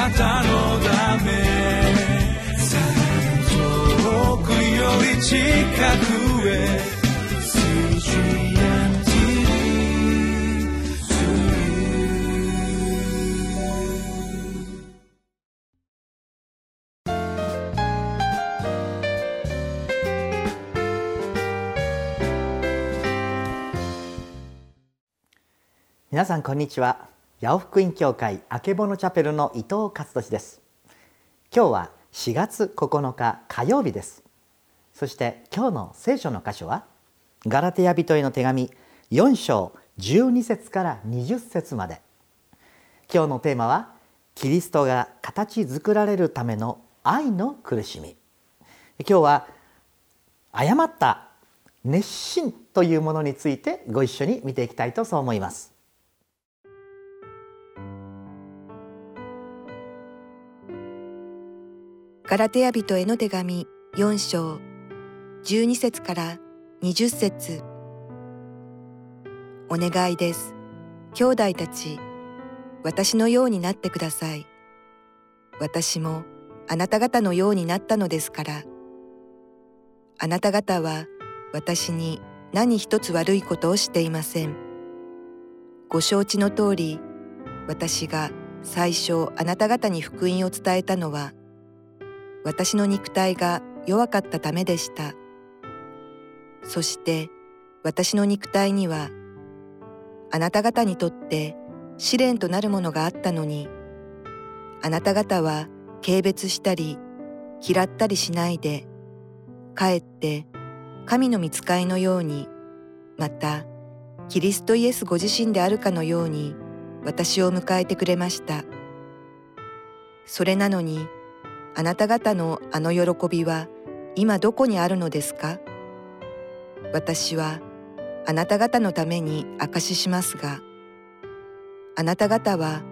なたのため遠くより近くへ皆さんこんにちは。八尾福音教会あけぼのチャペルの伊藤勝利です。今日は4月9日火曜日です。そして今日の聖書の箇所はガラテヤ人への手紙4章12節から20節まで。今日のテーマはキリストが形作られるための愛の苦しみ。今日は誤った熱心というものについてご一緒に見ていきたいとそう思います。ガラテヤ人への手紙4章12節から20節お願いです。兄弟たち、私のようになってください。私もあなた方のようになったのですから。あなた方は私に何一つ悪いことをしていません。ご承知の通り、私が最初あなた方に福音を伝えたのは、私の肉体が弱かったためでした。そして私の肉体にはあなた方にとって試練となるものがあったのにあなた方は軽蔑したり嫌ったりしないでかえって神の見使いのようにまたキリストイエスご自身であるかのように私を迎えてくれましたそれなのにあなた方のあの喜びは今どこにあるのですか？私はあなた方のために証ししますが、あなた方は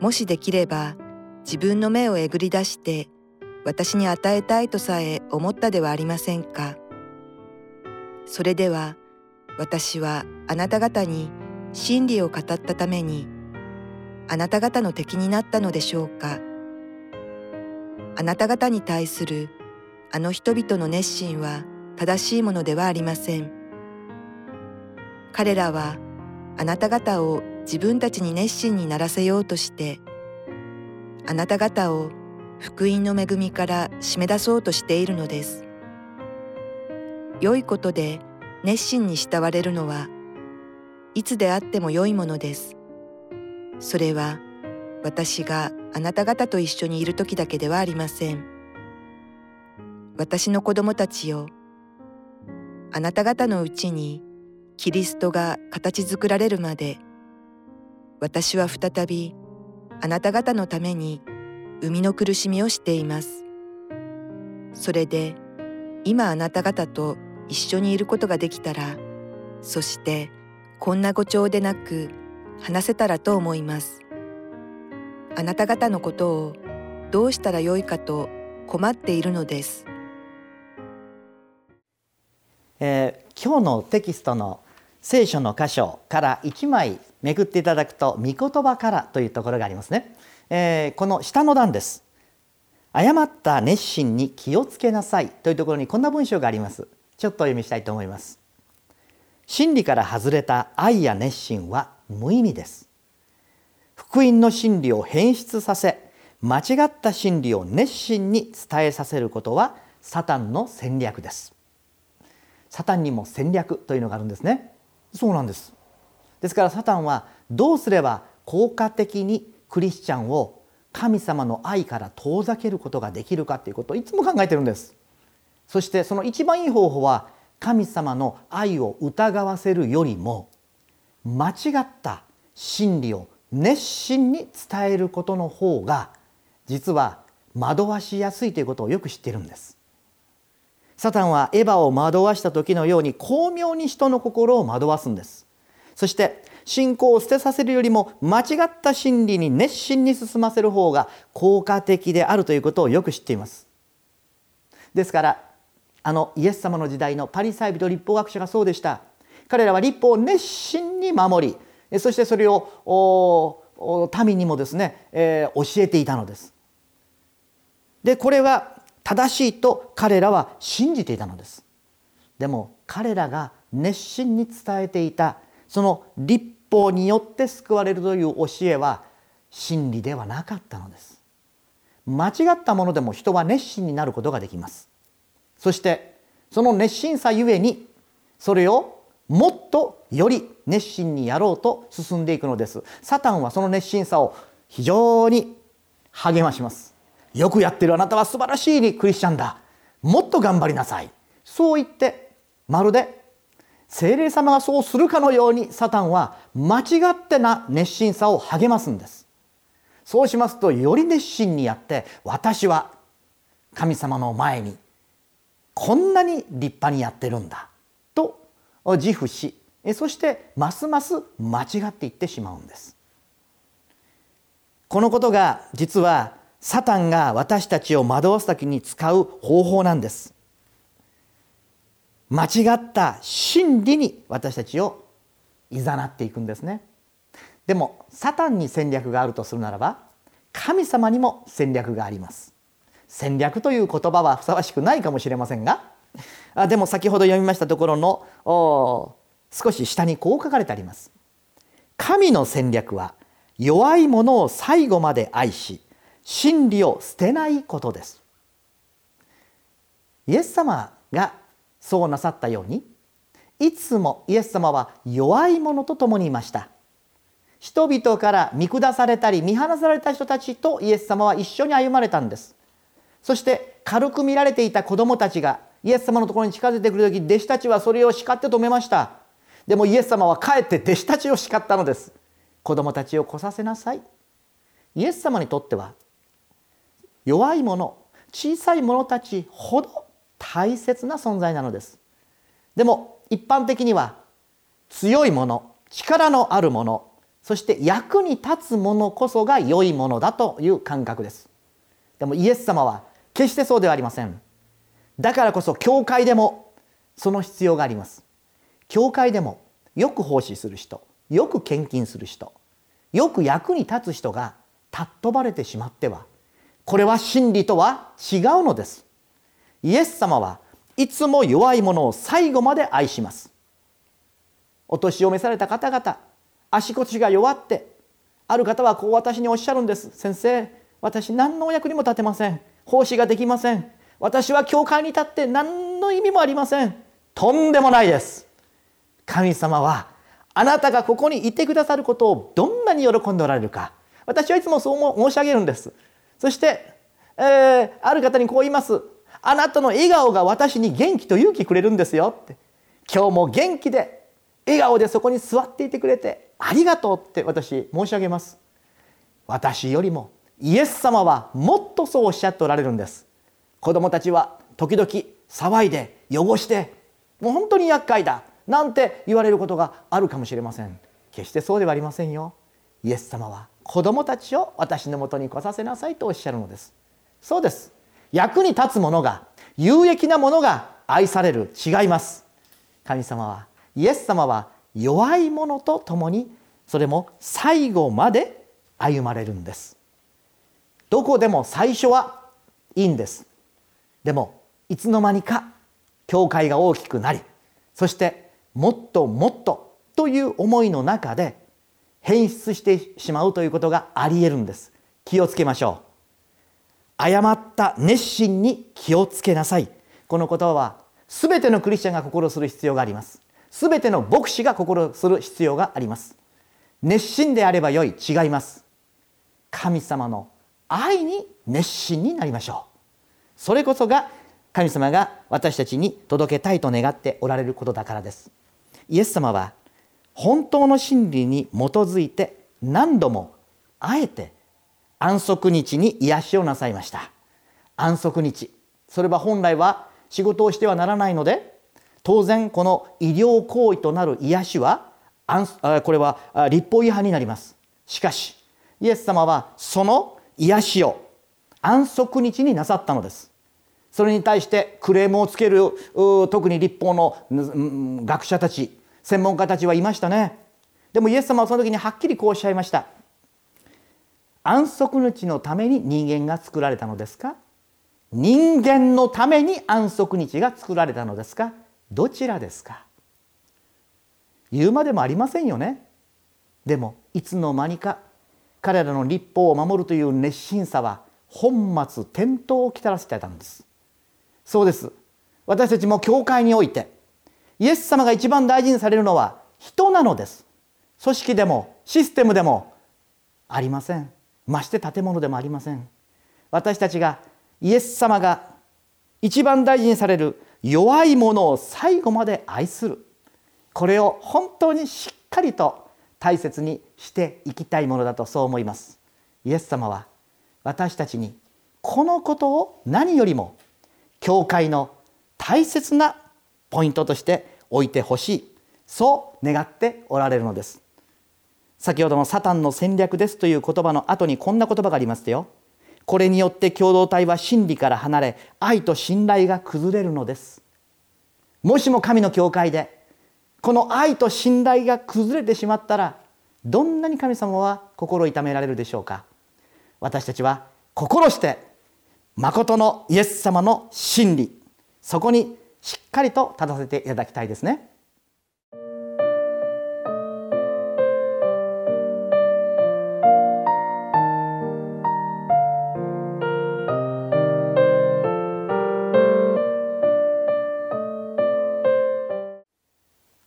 もしできれば自分の目をえぐり出して私に与えたいとさえ思ったではありませんか？それでは私はあなた方に真理を語ったためにあなた方の敵になったのでしょうか？あなた方に対するあの人々の熱心は正しいものではありません。彼らはあなた方を自分たちに熱心にならせようとしてあなた方を福音の恵みから締め出そうとしているのです。良いことで熱心に慕われるのはいつであっても良いものです。それは私があなた方と一緒にいる時だけではありません。私の子供たちよ、あなた方のうちにキリストが形作られるまで私は再びあなた方のために生みの苦しみをしています。それで今あなた方と一緒にいることができたらそしてこんな誤調でなく話せたらと思います。あなた方のことをどうしたらよいかと困っているのです。えー、今日のテキストの聖書の箇所から1枚めくっていただくと「御言葉から」というところがありますね、えー、この下の段です。誤った熱心に気をつけなさいというところにこんな文章があります。ちょっとお読みしたいと思います。真理から外れた愛や熱心は無意味です。福音の真理を変質させ間違った真理を熱心に伝えさせることはサタンの戦略です。サタンにも戦略というのがあるんですね。そうなんです。ですからサタンはどうすれば効果的にクリスチャンを神様の愛から遠ざけることができるかということをいつも考えてるんです。そしてその一番いい方法は神様の愛を疑わせるよりも間違った真理を熱心に伝えることの方が実は惑わしやすいということをよく知っているんです。サタンはエヴァを惑わした時のように巧妙に人の心を惑わすんです。そして信仰を捨てさせるよりも間違った真理に熱心に進ませる方が効果的であるということをよく知っています。ですからあのイエス様の時代のパリサイ人立法学者がそうでした。彼らは立法を熱心に守りそしてそれを民にもですね、えー、教えていたのです。でこれは正しいと彼らは信じていたのです。でも彼らが熱心に伝えていたその立法によって救われるという教えは真理ではなかったのです。間違ったものでも人は熱心になることができます。そしてその熱心さゆえにそれをもっとより熱心にやろうと進んでいくのです。サタンはその熱心さを非常に励まします。よくやってるあなたは素晴らしいクリスチャンだ。もっと頑張りなさい。そう言ってまるで精霊様がそうするかのようにサタンは間違ってな熱心さを励ますんです。そうしますとより熱心にやって私は神様の前にこんなに立派にやってるんだ。自負しそしてますます間違っていってしまうんです。このことが実はサタンが私たちを惑わす時に使う方法なんです。間違った真理に私たちをいざなっていくんですね。でもサタンに戦略があるとするならば神様にも戦略があります。戦略という言葉はふさわしくないかもしれませんがあでも先ほど読みましたところの少し下にこう書かれてあります。神の戦略は弱い者を最後まで愛し真理を捨てないことです。イエス様がそうなさったようにいつもイエス様は弱い者と共にいました。人々から見下されたり見放された人たちとイエス様は一緒に歩まれたんです。そして軽く見られていた子供たちがイエス様のところに近づいてくる時弟子たちはそれを叱って止めました。でもイエス様はかえって弟子たちを叱ったのです。子供たちを来させなさい。イエス様にとっては弱い者小さい者たちほど大切な存在なのです。でも一般的には強いもの力のあるものそして役に立つものこそが良いものだという感覚です。でもイエス様は決してそうではありません。だからこそ教会でもその必要があります。教会でもよく奉仕する人よく献金する人よく役に立つ人が尊ばれてしまってはこれは真理とは違うのです。イエス様はいつも弱い者を最後まで愛します。お年を召された方々足腰が弱ってある方はこう私におっしゃるんです。先生私何のお役にも立てません。奉仕ができません。私は教会に立って何の意味もありません。とんでもないです。神様はあなたがここにいてくださることをどんなに喜んでおられるか。私はいつもそう申し上げるんです。そして、えー、ある方にこう言います。あなたの笑顔が私に元気と勇気くれるんですよ。って。今日も元気で笑顔でそこに座っていてくれてありがとうって私申し上げます。私よりもイエス様はもっとそうおっしゃっておられるんです。子供たちは時々騒いで汚してもう本当に厄介だなんて言われることがあるかもしれません。決してそうではありませんよ。イエス様は子供たちを私のもとに来させなさいとおっしゃるのです。そうです。役に立つものが有益なものが愛される違います。神様はイエス様は弱い者と共にそれも最後まで歩まれるんです。どこでも最初はいいんです。でもいつの間にか教会が大きくなりそしてもっともっとという思いの中で変質してしまうということがありえるんです。気をつけましょう。誤った熱心に気をつけなさい。この言葉は全てのクリスチャンが心する必要があります。全ての牧師が心する必要があります。熱心であればよい。違います。神様の愛に熱心になりましょう。それこそが神様が私たちに届けたいと願っておられることだからです。イエス様は本当の真理に基づいて何度もあえて安息日に癒しをなさいました。安息日。それは本来は仕事をしてはならないので当然この医療行為となる癒しはこれは立法違反になります。しかしイエス様はその癒しを安息日になさったのです。それに対してクレームをつける特に立法の学者たち専門家たちはいましたね。でもイエス様はその時にはっきりこうおっしゃいました。安息日のために人間が作られたのですか？人間のために安息日が作られたのですか？どちらですか？言うまでもありませんよね。でもいつの間にか彼らの立法を守るという熱心さは本末転倒をきたらせてたんです。そうです。私たちも教会においてイエス様が一番大事にされるのは人なのです。組織でもシステムでもありません。まして建物でもありません。私たちがイエス様が一番大事にされる弱いものを最後まで愛する。これを本当にしっかりと大切にしていきたいものだとそう思います。イエス様は私たちにこのことを何よりも教会の大切なポイントとして置いてほしいそう願っておられるのです。先ほどのサタンの戦略ですという言葉の後にこんな言葉がありますよ。これによって共同体は真理から離れ愛と信頼が崩れるのです。もしも神の教会でこの愛と信頼が崩れてしまったらどんなに神様は心痛められるでしょうか。私たちは心して誠のイエス様の真理そこにしっかりと立たせていただきたいですね。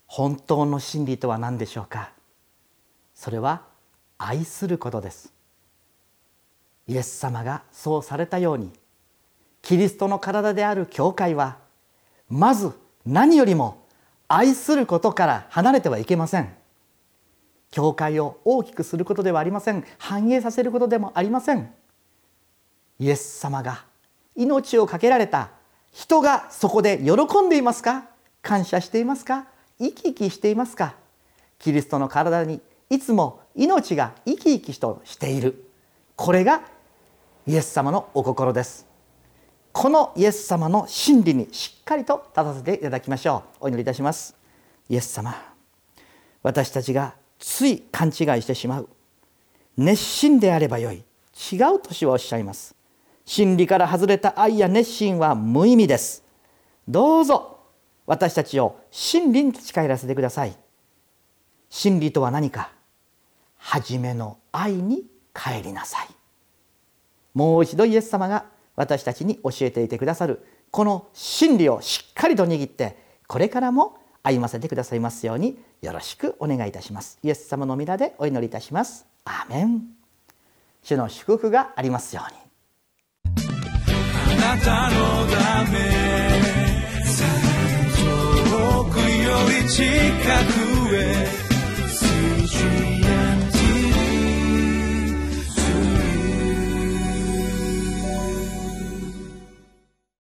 本当の真理とは何でしょうか？それは愛することです。イエス様がそうされたようにキリストの体である教会はまず何よりも愛することから離れてはいけません。教会を大きくすることではありません。繁栄させることでもありません。イエス様が命を懸けられた。人がそこで喜んでいますか？感謝していますか？生き生きしていますか？キリストの体にいつも命が生き生きとしている。これがイエス様のお心です。このイエス様の真理にしっかりと立たせていただきましょう。お祈りいたします。イエス様私たちがつい勘違いしてしまう。熱心であればよい。違うとはおっしゃいます。真理から外れた愛や熱心は無意味です。どうぞ私たちを真理に立ち返らせてください。真理とは何か。初めの愛に帰りなさい。もう一度イエス様が私たちに教えていてくださるこの真理をしっかりと握ってこれからも歩ませてくださいますようによろしくお願いいたします。イエス様の皆でお祈りいたします。アーメン。主の祝福がありますように。あなたのため遠くより近くへ